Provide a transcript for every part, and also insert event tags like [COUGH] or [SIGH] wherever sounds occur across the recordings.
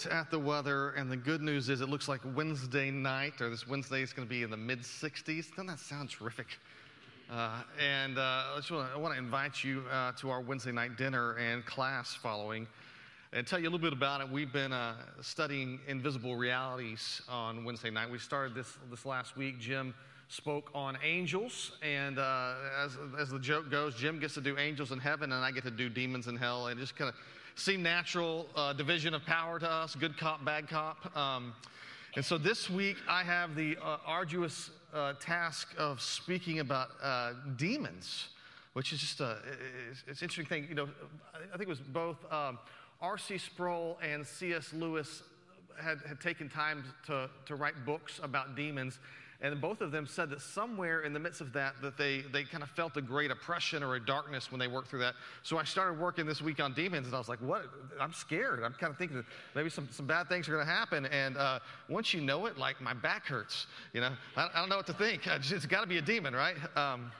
Looked at the weather, and the good news is it looks like Wednesday night, or this Wednesday is going to be in the mid 60s. Doesn't that sound terrific? Uh, and uh, I, just wanna, I want to invite you uh, to our Wednesday night dinner and class following and tell you a little bit about it. We've been uh, studying invisible realities on Wednesday night. We started this, this last week. Jim spoke on angels, and uh, as, as the joke goes, Jim gets to do angels in heaven, and I get to do demons in hell, and just kind of seemed natural uh, division of power to us good cop, bad cop. Um, and so this week I have the uh, arduous uh, task of speaking about uh, demons, which is just a it's, it's interesting thing. You know, I think it was both um, R.C. Sproul and C.S. Lewis had, had taken time to, to write books about demons. And both of them said that somewhere in the midst of that, that they, they kind of felt a great oppression or a darkness when they worked through that. So I started working this week on demons, and I was like, what? I'm scared. I'm kind of thinking that maybe some, some bad things are going to happen. And uh, once you know it, like my back hurts. You know, I, I don't know what to think. It's got to be a demon, right? Um,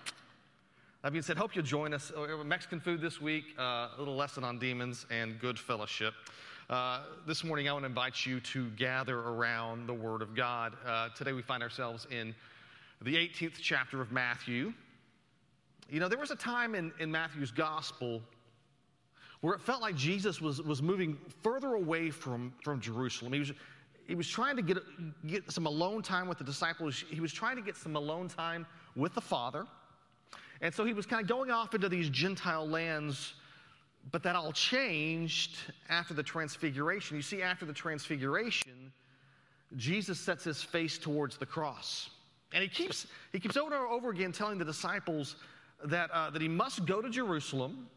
that being said, hope you'll join us. Uh, Mexican food this week, uh, a little lesson on demons and good fellowship. Uh, this morning, I want to invite you to gather around the Word of God. Uh, today, we find ourselves in the 18th chapter of Matthew. You know, there was a time in, in Matthew's gospel where it felt like Jesus was, was moving further away from, from Jerusalem. He was, he was trying to get, get some alone time with the disciples, he was trying to get some alone time with the Father. And so he was kind of going off into these Gentile lands but that all changed after the transfiguration. You see, after the transfiguration, Jesus sets his face towards the cross. And he keeps, he keeps over and over again telling the disciples that, uh, that he must go to Jerusalem,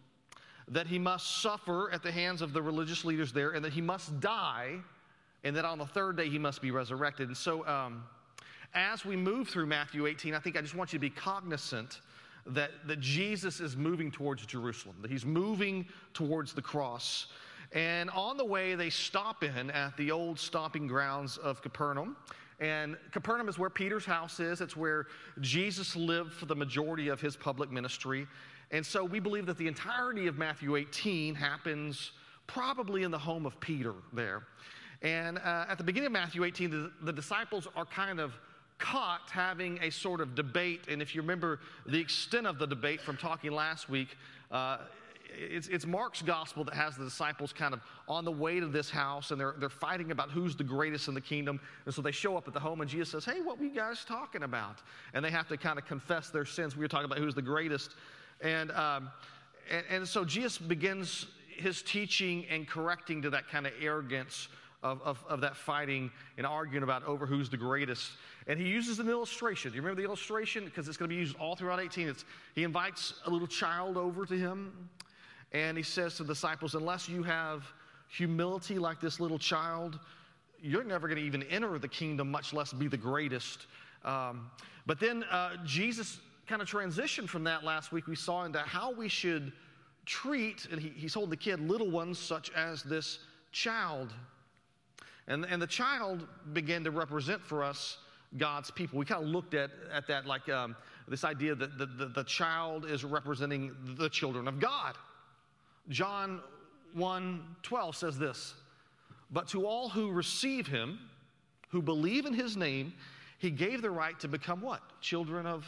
that he must suffer at the hands of the religious leaders there, and that he must die, and that on the third day he must be resurrected. And so, um, as we move through Matthew 18, I think I just want you to be cognizant that, that Jesus is moving towards Jerusalem, that he's moving towards the cross. And on the way, they stop in at the old stomping grounds of Capernaum. And Capernaum is where Peter's house is. It's where Jesus lived for the majority of his public ministry. And so we believe that the entirety of Matthew 18 happens probably in the home of Peter there. And uh, at the beginning of Matthew 18, the, the disciples are kind of caught having a sort of debate. And if you remember the extent of the debate from talking last week, uh, it's, it's, Mark's gospel that has the disciples kind of on the way to this house and they're, they're fighting about who's the greatest in the kingdom. And so they show up at the home and Jesus says, Hey, what were you guys talking about? And they have to kind of confess their sins. We were talking about who's the greatest. And, um, and, and so Jesus begins his teaching and correcting to that kind of arrogance of, of, of, that fighting and arguing about over who's the greatest. And he uses an illustration. Do you remember the illustration? Because it's going to be used all throughout 18. It's, he invites a little child over to him, and he says to the disciples, Unless you have humility like this little child, you're never going to even enter the kingdom, much less be the greatest. Um, but then uh, Jesus kind of transitioned from that last week. We saw into how we should treat, and he, he's holding the kid, little ones such as this child. And, and the child began to represent for us God's people. We kind of looked at, at that like um, this idea that the, the, the child is representing the children of God. John 1 12 says this But to all who receive him, who believe in his name, he gave the right to become what? Children of,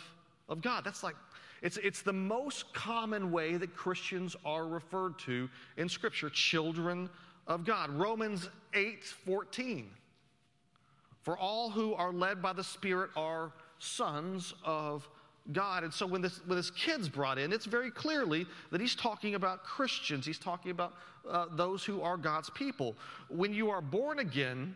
of God. That's like, it's, it's the most common way that Christians are referred to in Scripture children of God. Romans 8 14. For all who are led by the Spirit are sons of God. And so when this, when this kid's brought in, it's very clearly that he's talking about Christians. He's talking about uh, those who are God's people. When you are born again,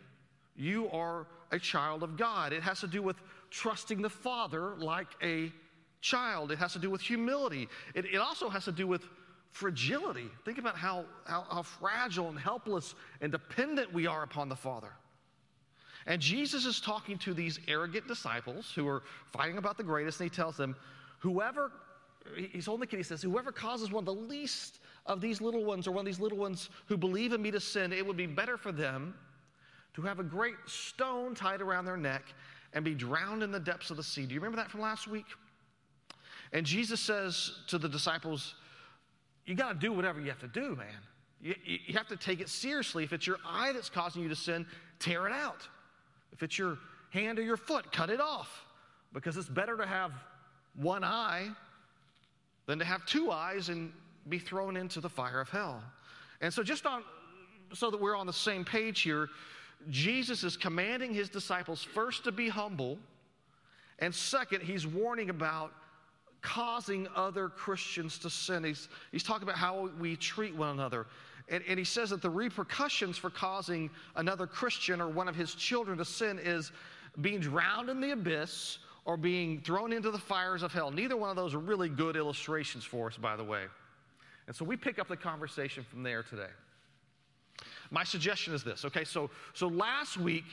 you are a child of God. It has to do with trusting the Father like a child, it has to do with humility. It, it also has to do with fragility. Think about how, how, how fragile and helpless and dependent we are upon the Father. And Jesus is talking to these arrogant disciples who are fighting about the greatest, and he tells them, Whoever, he's holding the kid, he says, Whoever causes one of the least of these little ones, or one of these little ones who believe in me to sin, it would be better for them to have a great stone tied around their neck and be drowned in the depths of the sea. Do you remember that from last week? And Jesus says to the disciples, you got to do whatever you have to do, man. You, you have to take it seriously. If it's your eye that's causing you to sin, tear it out. If it's your hand or your foot, cut it off. Because it's better to have one eye than to have two eyes and be thrown into the fire of hell. And so, just on, so that we're on the same page here, Jesus is commanding his disciples first to be humble, and second, he's warning about causing other Christians to sin. He's, he's talking about how we treat one another. And, and he says that the repercussions for causing another Christian or one of his children to sin is being drowned in the abyss or being thrown into the fires of hell. Neither one of those are really good illustrations for us, by the way. And so we pick up the conversation from there today. My suggestion is this, okay? So, so last week,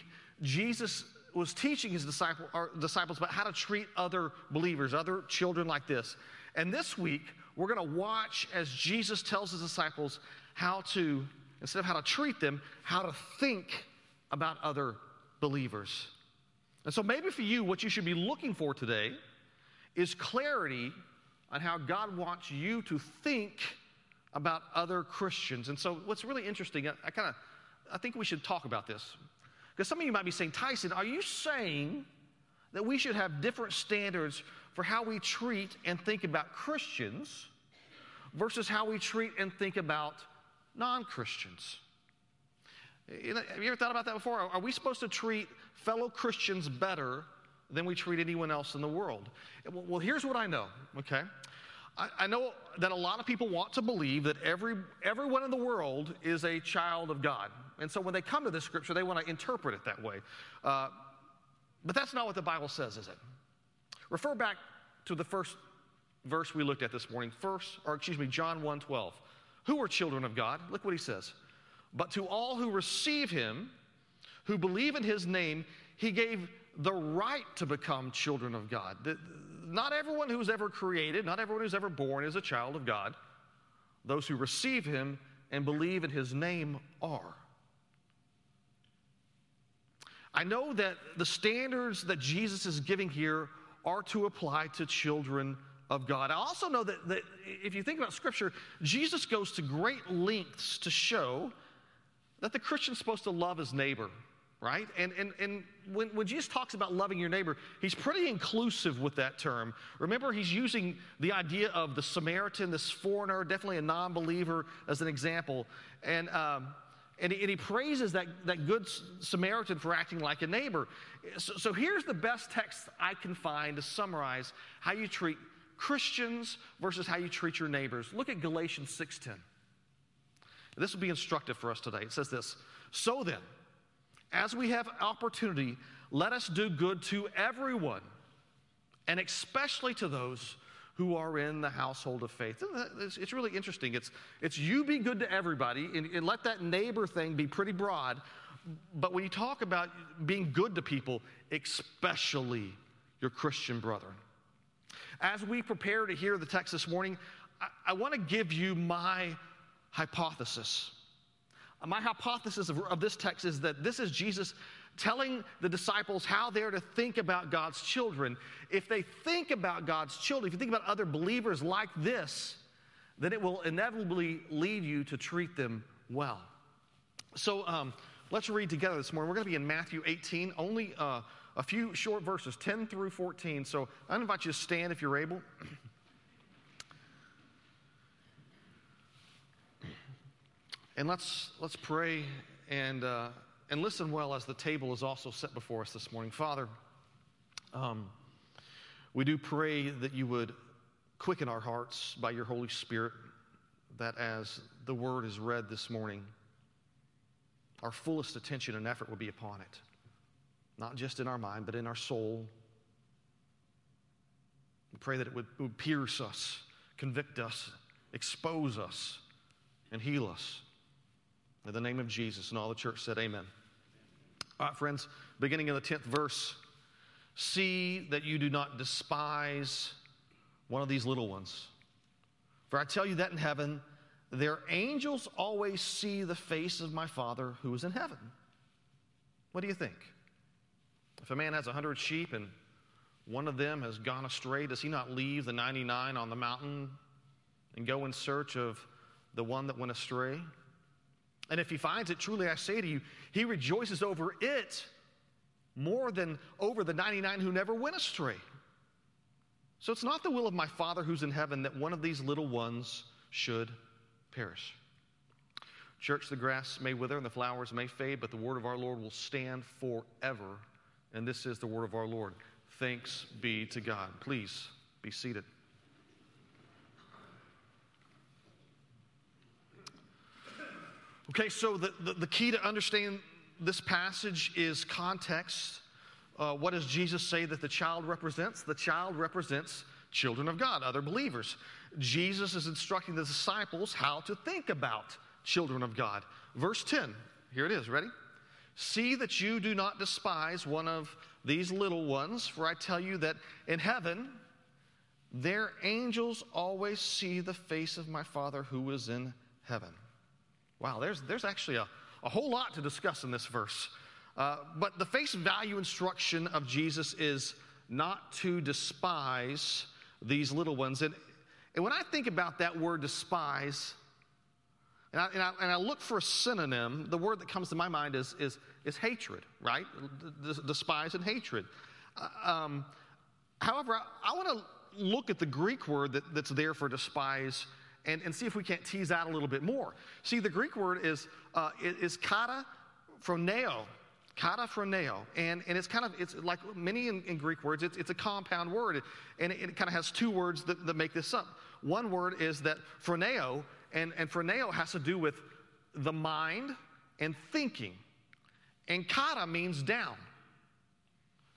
Jesus was teaching his disciple, disciples about how to treat other believers, other children like this. And this week, we're going to watch as Jesus tells his disciples how to, instead of how to treat them, how to think about other believers. And so maybe for you, what you should be looking for today is clarity on how God wants you to think about other Christians. And so what's really interesting, I, I kind of I think we should talk about this. Because some of you might be saying, Tyson, are you saying that we should have different standards for how we treat and think about Christians versus how we treat and think about non Christians? Have you ever thought about that before? Are we supposed to treat fellow Christians better than we treat anyone else in the world? Well, here's what I know, okay? I, know that a lot of people want to believe that every, everyone in the world is a child of God. And so when they come to this scripture, they want to interpret it that way. Uh, but that's not what the Bible says, is it? Refer back to the first verse we looked at this morning, first, or excuse me, John 1 12. Who are children of God? Look what he says. But to all who receive him, who believe in his name, he gave the right to become children of God. Not everyone who's ever created, not everyone who's ever born is a child of God. Those who receive him and believe in his name are. I know that the standards that Jesus is giving here are to apply to children of God. I also know that, that if you think about Scripture, Jesus goes to great lengths to show that the Christian's supposed to love his neighbor, right? And, and, and when, when Jesus talks about loving your neighbor, he's pretty inclusive with that term. Remember, he's using the idea of the Samaritan, this foreigner, definitely a non believer, as an example. And, um, and he, and he, praises that, that good Samaritan for acting like a neighbor. So, so here's the best text I can find to summarize how you treat Christians versus how you treat your neighbors. Look at Galatians 6:10. This will be instructive for us today. It says this So then, as we have opportunity, let us do good to everyone, and especially to those who are in the household of faith. It's, really interesting. It's, it's you be good to everybody, and, and let that neighbor thing be pretty broad. But when you talk about being good to people, especially your Christian brethren. As we prepare to hear the text this morning, I, I want to give you my hypothesis. My hypothesis of, of, this text is that this is Jesus telling the disciples how they're to think about God's children. If they think about God's children, if you think about other believers like this, then it will inevitably lead you to treat them well. So um, let's read together this morning. We're going to be in Matthew 18, only uh, a few short verses, 10 through 14. So I invite you to stand if you're able. [CLEARS THROAT] And let's, let's pray and, uh, and listen well as the table is also set before us this morning. Father, um, we do pray that you would quicken our hearts by your Holy Spirit, that as the word is read this morning, our fullest attention and effort will be upon it, not just in our mind, but in our soul. We pray that it would, would pierce us, convict us, expose us, and heal us. In the name of Jesus. And all the church said, Amen. All right, friends, beginning in the 10th verse see that you do not despise one of these little ones. For I tell you that in heaven, their angels always see the face of my Father who is in heaven. What do you think? If a man has a hundred sheep and one of them has gone astray, does he not leave the 99 on the mountain and go in search of the one that went astray? And if he finds it, truly I say to you, he rejoices over it more than over the 99 who never went astray. So it's not the will of my Father who's in heaven that one of these little ones should perish. Church, the grass may wither and the flowers may fade, but the word of our Lord will stand forever. And this is the word of our Lord. Thanks be to God. Please be seated. Okay, so the, the, the key to understand this passage is context. Uh, what does Jesus say that the child represents? The child represents children of God, other believers. Jesus is instructing the disciples how to think about children of God. Verse 10, here it is, ready? See that you do not despise one of these little ones, for I tell you that in heaven, their angels always see the face of my Father who is in heaven. Wow, there's, there's actually a, a whole lot to discuss in this verse. Uh, but the face value instruction of Jesus is not to despise these little ones. And, and when I think about that word despise, and I, and, I, and I, look for a synonym, the word that comes to my mind is, is, is hatred, right? Despise and hatred. Uh, um, however, I, I want to look at the Greek word that, that's there for despise and, and see if we can't tease out a little bit more. See, the Greek word is, uh, is kata phroneo. Kata phroneo. And, and it's kind of, it's like many in, in Greek words, it's, it's a compound word. And it, it kind of has two words that, that make this up. One word is that phroneo, and, and phroneo has to do with the mind and thinking. And kata means down.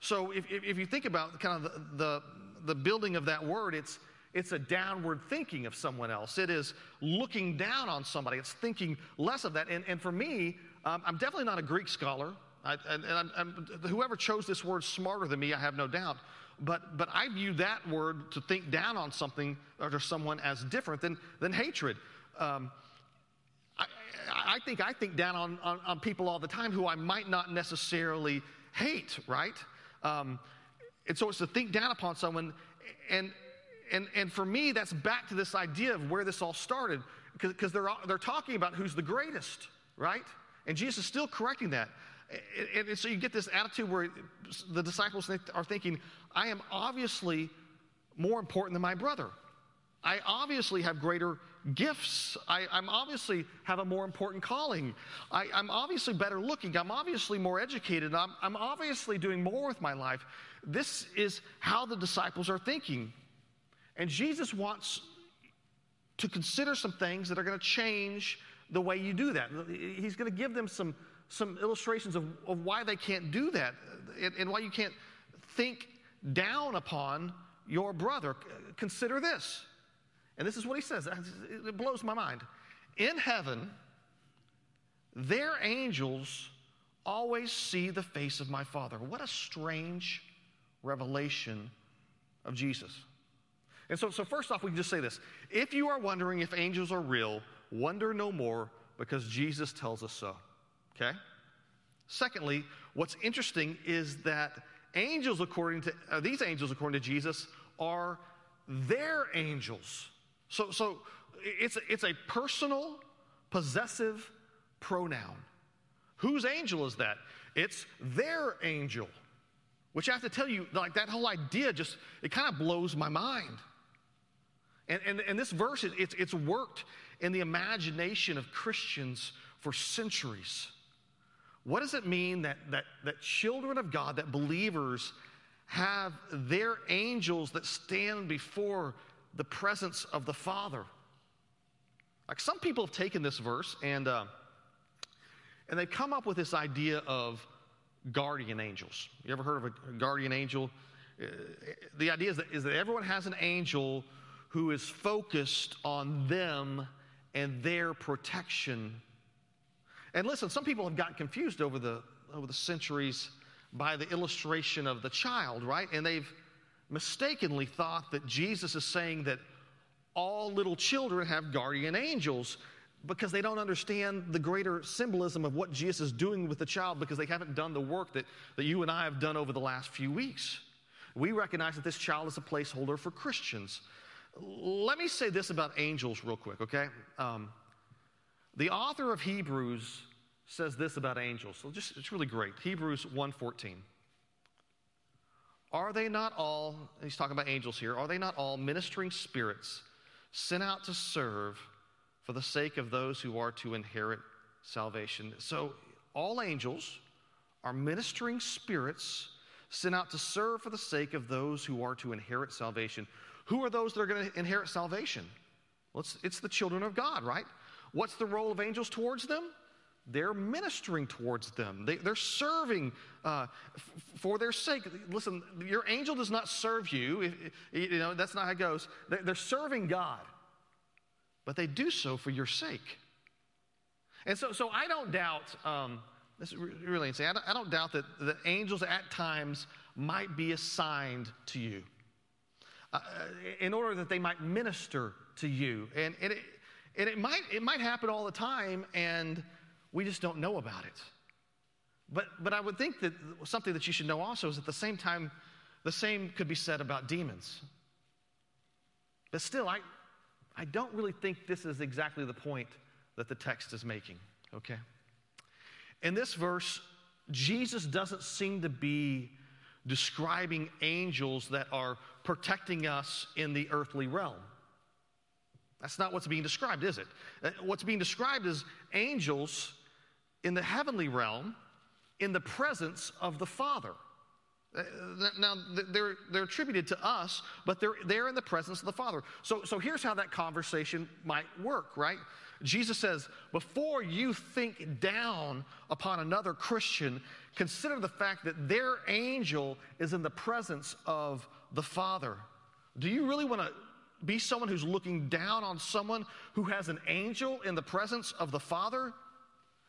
So if, if, if you think about kind of the, the, the building of that word, it's, it's a downward thinking of someone else. It is looking down on somebody. It's thinking less of that. And, and for me, um, I'm definitely not a Greek scholar. I, and, and I'm, I'm, whoever chose this word smarter than me, I have no doubt. But, but I view that word to think down on something or someone as different than, than hatred. Um, I, I, think I think down on, on, on, people all the time who I might not necessarily hate, right? Um, and so it's to think down upon someone. And, and, and for me, that's back to this idea of where this all started, because they're, they're talking about who's the greatest, right? And Jesus is still correcting that. And, and so you get this attitude where the disciples are thinking, I am obviously more important than my brother. I obviously have greater gifts. I, am obviously have a more important calling. I, am obviously better looking. I'm obviously more educated. I'm, I'm obviously doing more with my life. This is how the disciples are thinking. And Jesus wants to consider some things that are going to change the way you do that. He's going to give them some, some illustrations of, of why they can't do that and, and why you can't think down upon your brother. Consider this. And this is what he says. It blows my mind. In heaven, their angels always see the face of my Father. What a strange revelation of Jesus. And so, so first off, we can just say this. If you are wondering if angels are real, wonder no more because Jesus tells us so. Okay? Secondly, what's interesting is that angels, according to uh, these angels, according to Jesus, are their angels. So, so it's, it's a personal, possessive pronoun. Whose angel is that? It's their angel. Which I have to tell you, like that whole idea just, it kind of blows my mind. And, and, and this verse, it's, it's worked in the imagination of Christians for centuries. What does it mean that, that, that children of God, that believers, have their angels that stand before the presence of the Father? Like some people have taken this verse and, uh, and they've come up with this idea of guardian angels. You ever heard of a guardian angel? Uh, the idea is that, is that everyone has an angel who is focused on them and their protection. And listen, some people have gotten confused over the, over the centuries by the illustration of the child, right? And they've mistakenly thought that Jesus is saying that all little children have guardian angels because they don't understand the greater symbolism of what Jesus is doing with the child because they haven't done the work that, that you and I have done over the last few weeks. We recognize that this child is a placeholder for Christians. Let me say this about angels, real quick, okay? Um, The author of Hebrews says this about angels. So just it's really great. Hebrews 1:14. Are they not all, he's talking about angels here, are they not all ministering spirits sent out to serve for the sake of those who are to inherit salvation? So all angels are ministering spirits sent out to serve for the sake of those who are to inherit salvation. Who are those that are going to inherit salvation? Well, it's, it's the children of God, right? What's the role of angels towards them? They're ministering towards them. They, are serving uh, f- for their sake. Listen, your angel does not serve you. If, you know, that's not how it goes. They're, they're serving God, but they do so for your sake. And so, so I don't doubt, um, this is really insane. I don't, I don't doubt that, the angels at times might be assigned to you uh, in order that they might minister to you. And, and, it, and it, might, it might happen all the time, and we just don't know about it. But, but I would think that something that you should know also is at the same time, the same could be said about demons. But still, I, I don't really think this is exactly the point that the text is making, okay? In this verse, Jesus doesn't seem to be describing angels that are protecting us in the earthly realm. That's not what's being described, is it? Uh, what's being described is angels in the heavenly realm in the presence of the Father. Uh, now, they're, they're attributed to us, but they're, they're in the presence of the Father. So, so here's how that conversation might work, right? Jesus says, before you think down upon another Christian, consider the fact that their angel is in the presence of the Father. Do you really want to be someone who's looking down on someone who has an angel in the presence of the Father?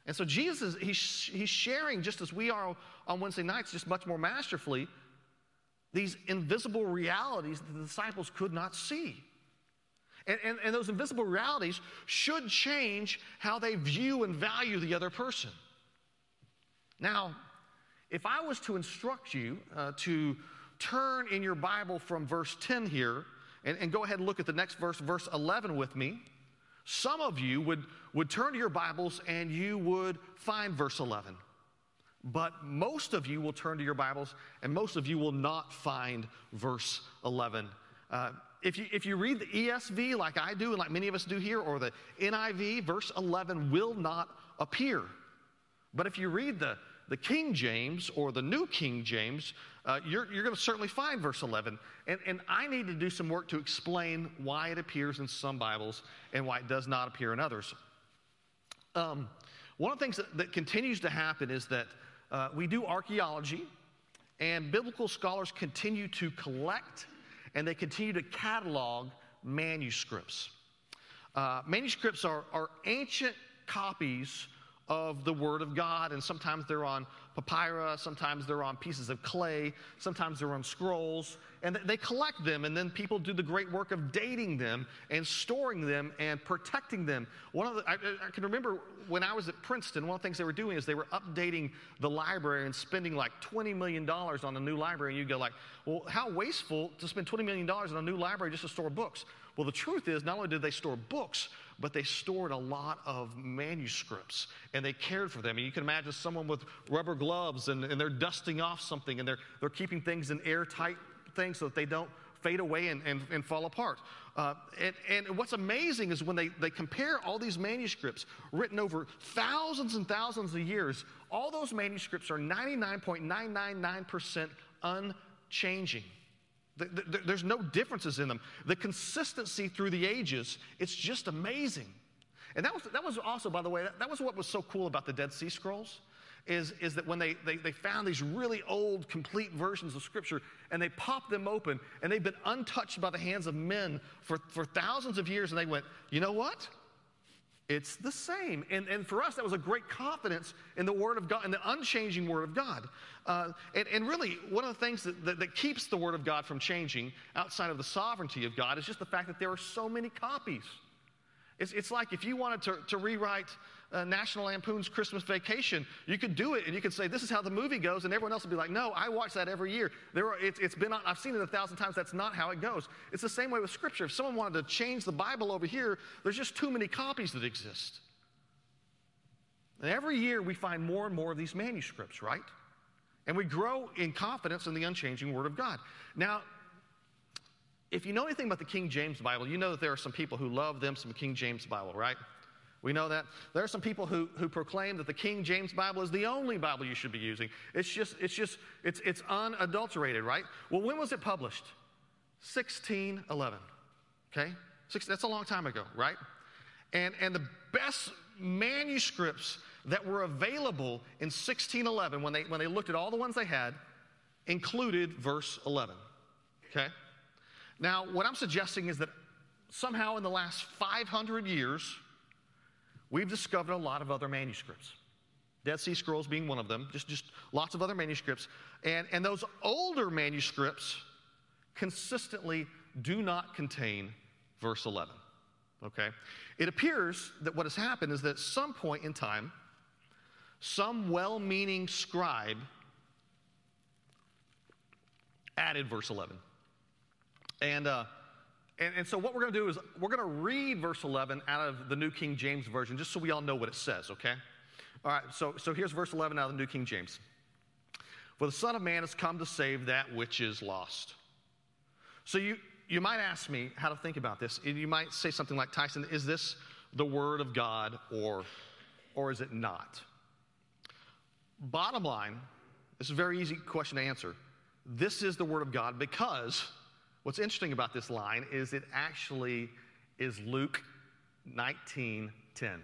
And so Jesus, he's, he's sharing, just as we are on Wednesday nights, just much more masterfully, these invisible realities that the disciples could not see. And, and, and those invisible realities should change how they view and value the other person. Now, if I was to instruct you uh, to turn in your Bible from verse 10 here and, and go ahead and look at the next verse, verse 11 with me, some of you would, would turn to your Bibles and you would find verse 11. But most of you will turn to your Bibles and most of you will not find verse 11. Uh, if, you, if you read the ESV like I do and like many of us do here, or the NIV, verse 11 will not appear. But if you read the, the King James or the New King James, uh, you're, you're going to certainly find verse 11. And, and I need to do some work to explain why it appears in some Bibles and why it does not appear in others. Um, one of the things that, that, continues to happen is that uh, we do archaeology, and biblical scholars continue to collect and they continue to catalog manuscripts. Uh, manuscripts are, are ancient copies of the Word of God, and sometimes they're on papyrus, sometimes they're on pieces of clay, sometimes they're on scrolls, and they collect them, and then people do the great work of dating them and storing them and protecting them. One of the, I, I can remember when I was at Princeton, one of the things they were doing is they were updating the library and spending like $20 million on a new library, and you go like, well, how wasteful to spend $20 million on a new library just to store books. Well, the truth is, not only did they store books, but they stored a lot of manuscripts and they cared for them. And you can imagine someone with rubber gloves and, and they're dusting off something and they're, they're keeping things in airtight things so that they don't fade away and, and, and fall apart. Uh, and, and what's amazing is when they, they compare all these manuscripts written over thousands and thousands of years, all those manuscripts are 99.999% unchanging. There's no differences in them. The consistency through the ages, it's just amazing. And that was, that was also, by the way, that, that was what was so cool about the Dead Sea Scrolls. Is, is that when they, they, they found these really old, complete versions of Scripture and they popped them open and they've been untouched by the hands of men for, for thousands of years, and they went, you know what? It's the same. And, and for us, that was a great confidence in the Word of God, in the unchanging Word of God. Uh, and, and really, one of the things that, that, that keeps the Word of God from changing outside of the sovereignty of God is just the fact that there are so many copies. It's, it's like if you wanted to, to rewrite uh, National Lampoon's Christmas Vacation, you could do it and you could say, This is how the movie goes, and everyone else would be like, No, I watch that every year. There are, it's, it's been on, I've seen it a thousand times. That's not how it goes. It's the same way with Scripture. If someone wanted to change the Bible over here, there's just too many copies that exist. And every year we find more and more of these manuscripts, right? And we grow in confidence in the unchanging Word of God. Now, if you know anything about the King James Bible, you know that there are some people who love them some King James Bible, right? We know that. There are some people who, who proclaim that the King James Bible is the only Bible you should be using. It's just, it's just, it's, it's unadulterated, right? Well, when was it published? 1611. Okay? Six, that's a long time ago, right? And, and the best manuscripts that were available in 1611, when they, when they looked at all the ones they had, included verse 11. Okay? Now, what I'm suggesting is that somehow in the last 500 years, we've discovered a lot of other manuscripts. Dead Sea Scrolls being one of them, just, just lots of other manuscripts. And, and those older manuscripts consistently do not contain verse 11. Okay? It appears that what has happened is that at some point in time, some well meaning scribe added verse 11. And, uh, and, and so, what we're going to do is we're going to read verse 11 out of the New King James Version, just so we all know what it says, okay? All right, so, so here's verse 11 out of the New King James. For the Son of Man has come to save that which is lost. So, you, you might ask me how to think about this. You might say something like, Tyson, is this the Word of God or, or is it not? Bottom line, this is a very easy question to answer. This is the Word of God because What's interesting about this line is it actually is Luke 19:10.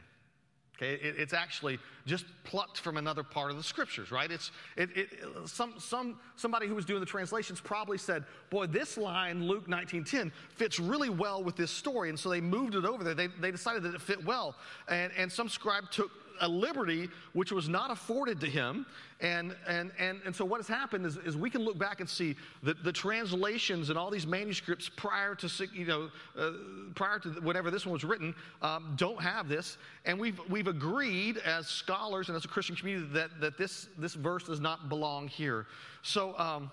Okay, it, it's actually just plucked from another part of the scriptures, right? It's it, it, some some somebody who was doing the translations probably said, "Boy, this line Luke 19:10 fits really well with this story," and so they moved it over there. They, they decided that it fit well, and and some scribe took a liberty which was not afforded to him. And, and, and, and so what has happened is, is we can look back and see that the translations and all these manuscripts prior to, you know, uh, prior to whenever this one was written um, don't have this. And we've, we've agreed as scholars and as a Christian community that, that this, this verse does not belong here. So um,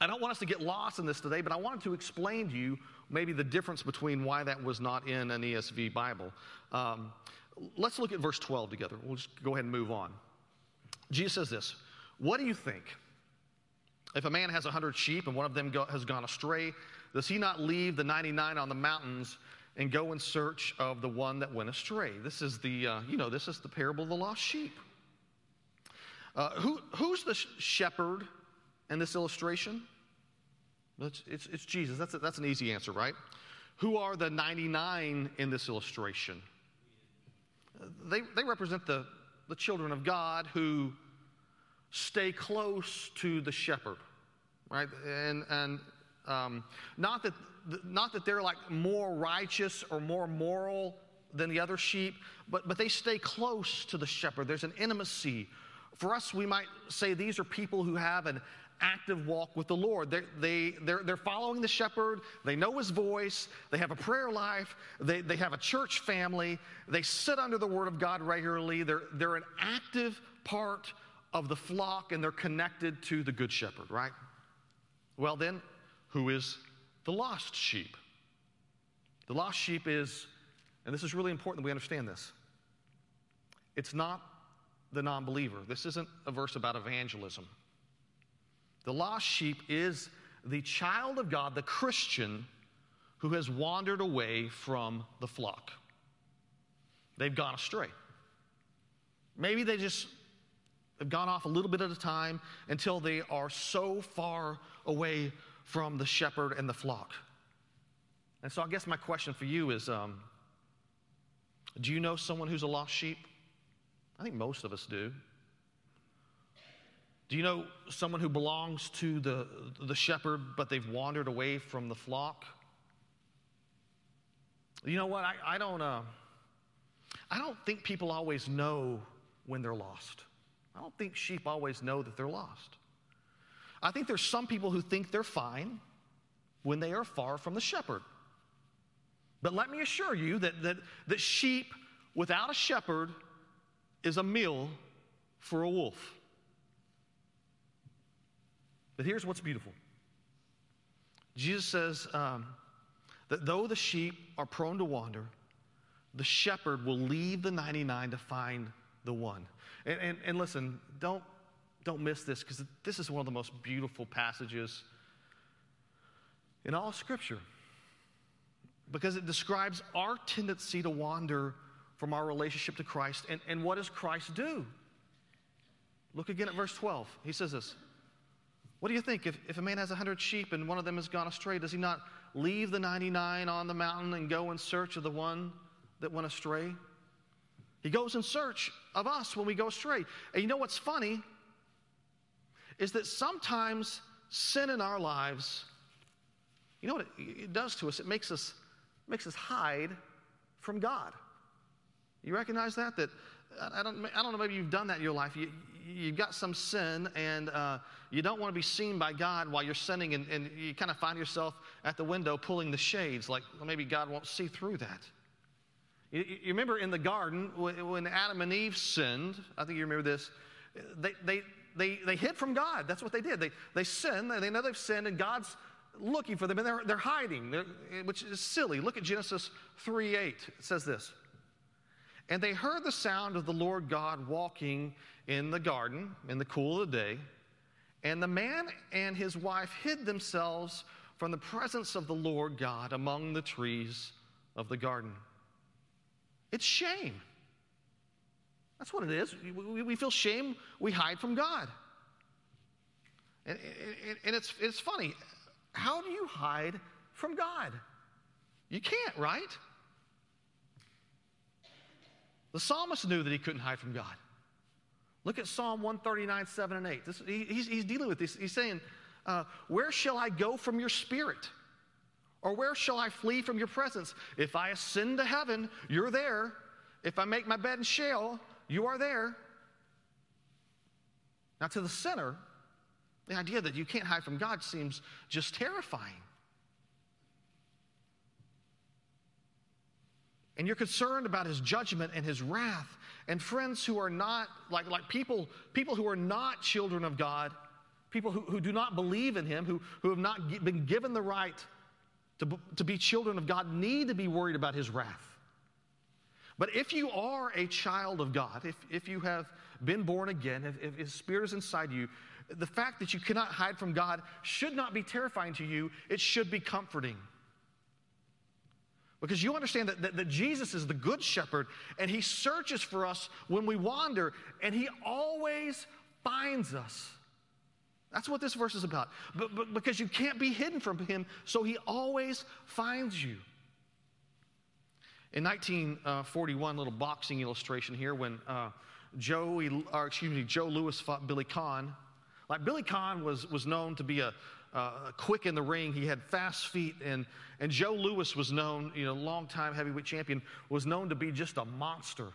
I don't want us to get lost in this today, but I wanted to explain to you maybe the difference between why that was not in an ESV Bible. Um, let's look at verse 12 together. We'll just go ahead and move on. Jesus says this What do you think? If a man has a hundred sheep and one of them go, has gone astray, does he not leave the 99 on the mountains and go in search of the one that went astray? This is the, uh, you know, this is the parable of the lost sheep. Uh, who, who's the shepherd in this illustration? It's, it's, it's Jesus. That's, a, that's an easy answer, right? Who are the 99 in this illustration? They, they represent the, the children of God who stay close to the shepherd, right? And, and um, not, that, not that they're like more righteous or more moral than the other sheep, but, but they stay close to the shepherd. There's an intimacy. For us, we might say these are people who have an active walk with the Lord. They're, they, they're, they're following the shepherd, they know his voice, they have a prayer life, they, they have a church family, they sit under the word of God regularly, they're, they're an active part of the flock, and they're connected to the good shepherd, right? Well, then, who is the lost sheep? The lost sheep is, and this is really important that we understand this, it's not the non believer. This isn't a verse about evangelism. The lost sheep is the child of God, the Christian, who has wandered away from the flock. They've gone astray. Maybe they just have gone off a little bit at a time until they are so far away from the shepherd and the flock. And so I guess my question for you is um, do you know someone who's a lost sheep? I think most of us do. Do you know someone who belongs to the, the shepherd, but they've wandered away from the flock? You know what? I, I, don't, uh, I don't think people always know when they're lost. I don't think sheep always know that they're lost. I think there's some people who think they're fine when they are far from the shepherd. But let me assure you that, that, that sheep without a shepherd is a meal for a wolf. But here's what's beautiful Jesus says um, that though the sheep are prone to wander, the shepherd will leave the 99 to find the one. And, and, and listen, don't, don't miss this because this is one of the most beautiful passages in all Scripture because it describes our tendency to wander from our relationship to Christ. And, and what does Christ do? Look again at verse 12. He says this What do you think? If, if a man has a hundred sheep and one of them has gone astray, does he not leave the 99 on the mountain and go in search of the one that went astray? He goes in search of us when we go astray. And you know what's funny? Is that sometimes sin in our lives, you know what it, it does to us? It makes us, makes us hide from God. You recognize that? That I don't, I don't know, maybe you've done that in your life. You, you've got some sin and uh, you don't want to be seen by God while you're sinning, and, and you kind of find yourself at the window pulling the shades, like well, maybe God won't see through that. You, you, remember in the garden when Adam and Eve sinned, I think you remember this, they, they, they, they hid from God. That's what they did. They, they sinned, they know they've sinned, and God's looking for them, and they're, they're hiding, they're, which is silly. Look at Genesis 3 8. It says this. And they heard the sound of the Lord God walking in the garden in the cool of the day. And the man and his wife hid themselves from the presence of the Lord God among the trees of the garden. It's shame. That's what it is. We, feel shame, we hide from God. And, and it's, it's funny. How do you hide from God? You can't, right? The psalmist knew that he couldn't hide from God. Look at Psalm 139, 7 and 8. This, he, he's, he's, dealing with this. He's saying, uh, Where shall I go from your spirit? Or where shall I flee from your presence? If I ascend to heaven, you're there. If I make my bed in Sheol, you are there. Now, to the sinner, the idea that you can't hide from God seems just terrifying. And you're concerned about his judgment and his wrath. And friends who are not like, like people people who are not children of god people who, who do not believe in him who, who have not been given the right to, to be children of god need to be worried about his wrath. But if you are a child of god if, if you have been born again if, if his spirit is inside you the fact that you cannot hide from god should not be terrifying to you. It should be comforting because you understand that, that, that, Jesus is the good shepherd and he searches for us when we wander and he always finds us. That's what this verse is about. But, but because you can't be hidden from him, so he always finds you. In 1941, little boxing illustration here, when uh, Joe, or excuse me, Joe Louis fought Billy Conn. Like Billy Conn was, was known to be a, uh, quick in the ring. He had fast feet, and, and Joe Louis was known, you know, longtime heavyweight champion, was known to be just a monster.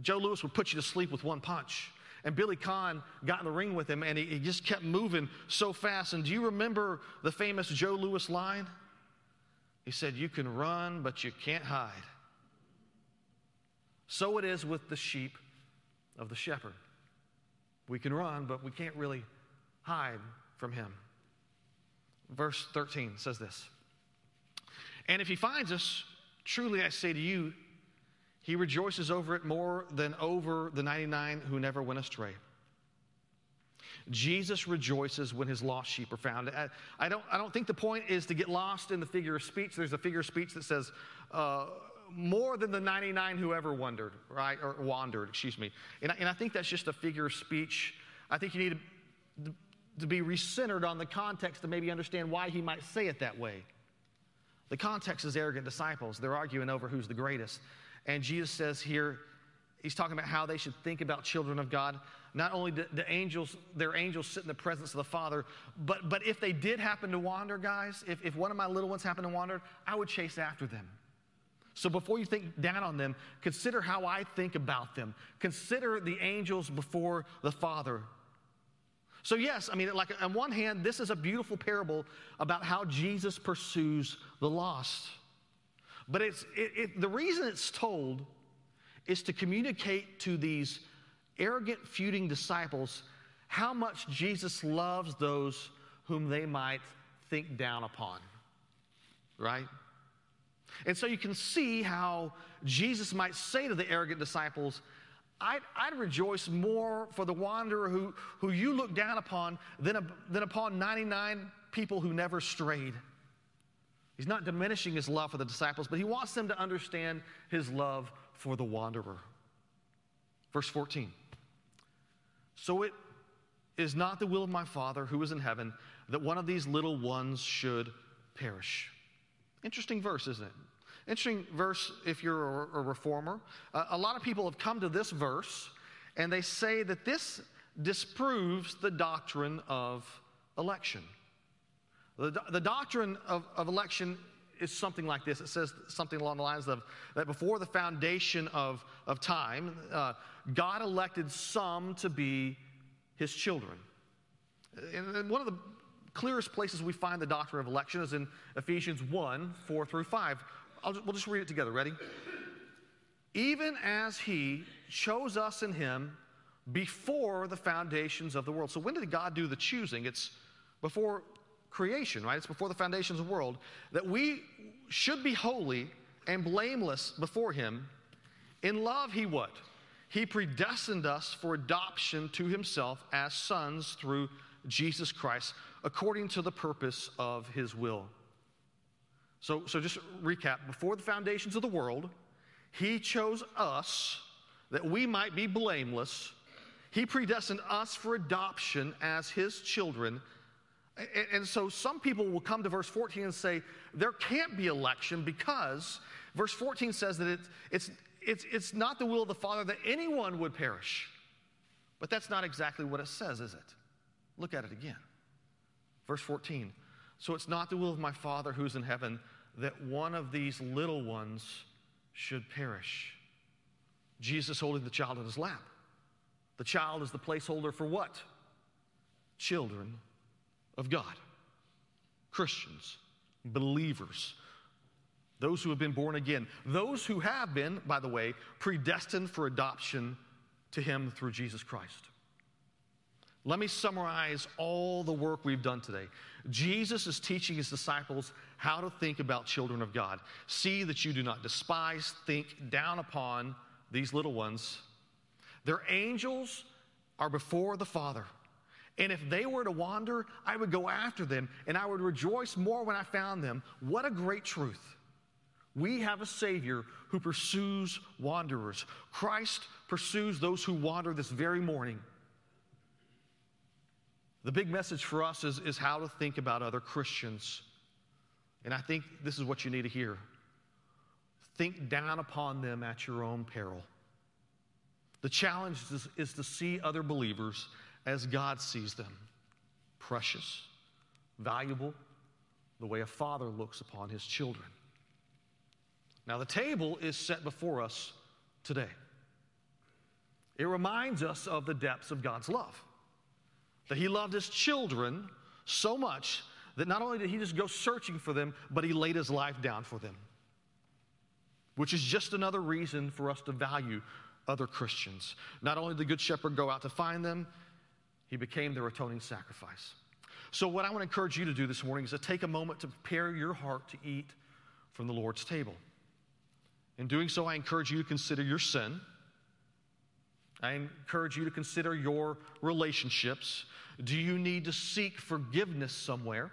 Joe Louis would put you to sleep with one punch. And Billy Conn got in the ring with him, and he, he just kept moving so fast. And do you remember the famous Joe Louis line? He said, You can run, but you can't hide. So it is with the sheep of the shepherd. We can run, but we can't really hide from him. Verse 13 says this And if he finds us, truly I say to you, he rejoices over it more than over the 99 who never went astray. Jesus rejoices when his lost sheep are found. I, don't, I don't think the point is to get lost in the figure of speech. There's a figure of speech that says, uh, more than the 99 who ever wandered, right? Or wandered, excuse me. And I, and I think that's just a figure of speech. I think you need to to be recentered on the context to maybe understand why he might say it that way. The context is arrogant disciples. They're arguing over who's the greatest. And Jesus says here, he's talking about how they should think about children of God. Not only do the angels, their angels sit in the presence of the Father, but, but if they did happen to wander, guys, if, if one of my little ones happened to wander, I would chase after them. So before you think down on them, consider how I think about them. Consider the angels before the Father. So, yes, I mean, like on one hand, this is a beautiful parable about how Jesus pursues the lost. But it's, it, it, the reason it's told is to communicate to these arrogant, feuding disciples how much Jesus loves those whom they might think down upon. Right? And so you can see how Jesus might say to the arrogant disciples, I'd, I'd, rejoice more for the wanderer who, who you look down upon than, than upon 99 people who never strayed. He's not diminishing his love for the disciples, but he wants them to understand his love for the wanderer. Verse 14. So it is not the will of my Father who is in heaven that one of these little ones should perish. Interesting verse, isn't it? Interesting verse if you're a, reformer. Uh, a lot of people have come to this verse and they say that this disproves the doctrine of election. The, the doctrine of, of election is something like this. It says something along the lines of that before the foundation of, of time, uh, God elected some to be his children. And one of the clearest places we find the doctrine of election is in Ephesians 1 4 through 5. Just, we'll just read it together. Ready? Even as he chose us in him before the foundations of the world. So, when did God do the choosing? It's before creation, right? It's before the foundations of the world, that we should be holy and blameless before Him. In love, He what? He predestined us for adoption to Himself as sons through Jesus Christ, according to the purpose of His will. So, so just recap before the foundations of the world, He chose us that we might be blameless. He predestined us for adoption as His children and, and so some people will come to verse 14 and say, there can't be election because verse 14 says that it's, it's, it's, it's not the will of the Father that anyone would perish. But that's not exactly what it says, is it? Look at it again. Verse 14. So it's not the will of my Father who's in heaven that one of these little ones should perish. Jesus holding the child in his lap. The child is the placeholder for what? Children of God. Christians, believers, those who have been born again, those who have been, by the way, predestined for adoption to Him through Jesus Christ. Let me summarize all the work we've done today. Jesus is teaching his disciples how to think about children of God. See that you do not despise, think down upon these little ones. Their angels are before the Father. And if they were to wander, I would go after them and I would rejoice more when I found them. What a great truth. We have a Savior who pursues wanderers. Christ pursues those who wander this very morning. The big message for us is, is how to think about other Christians. And I think this is what you need to hear think down upon them at your own peril. The challenge is, is to see other believers as God sees them precious, valuable, the way a father looks upon his children. Now, the table is set before us today. It reminds us of the depths of God's love. That He loved His children so much that not only did He just go searching for them, but He laid His life down for them. Which is just another reason for us to value other Christians. Not only did the Good Shepherd go out to find them, he became their atoning sacrifice. So, what I want to encourage you to do this morning is to take a moment to prepare your heart to eat from the Lord's table. In doing so, I encourage you to consider your sin. I encourage you to consider your relationships. Do you need to seek forgiveness somewhere?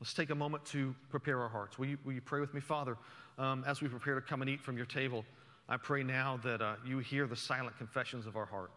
Let's take a moment to prepare our hearts. Will you, will you pray with me, Father, um, as we prepare to come and eat from your table? I pray now that uh, you hear the silent confessions of our heart.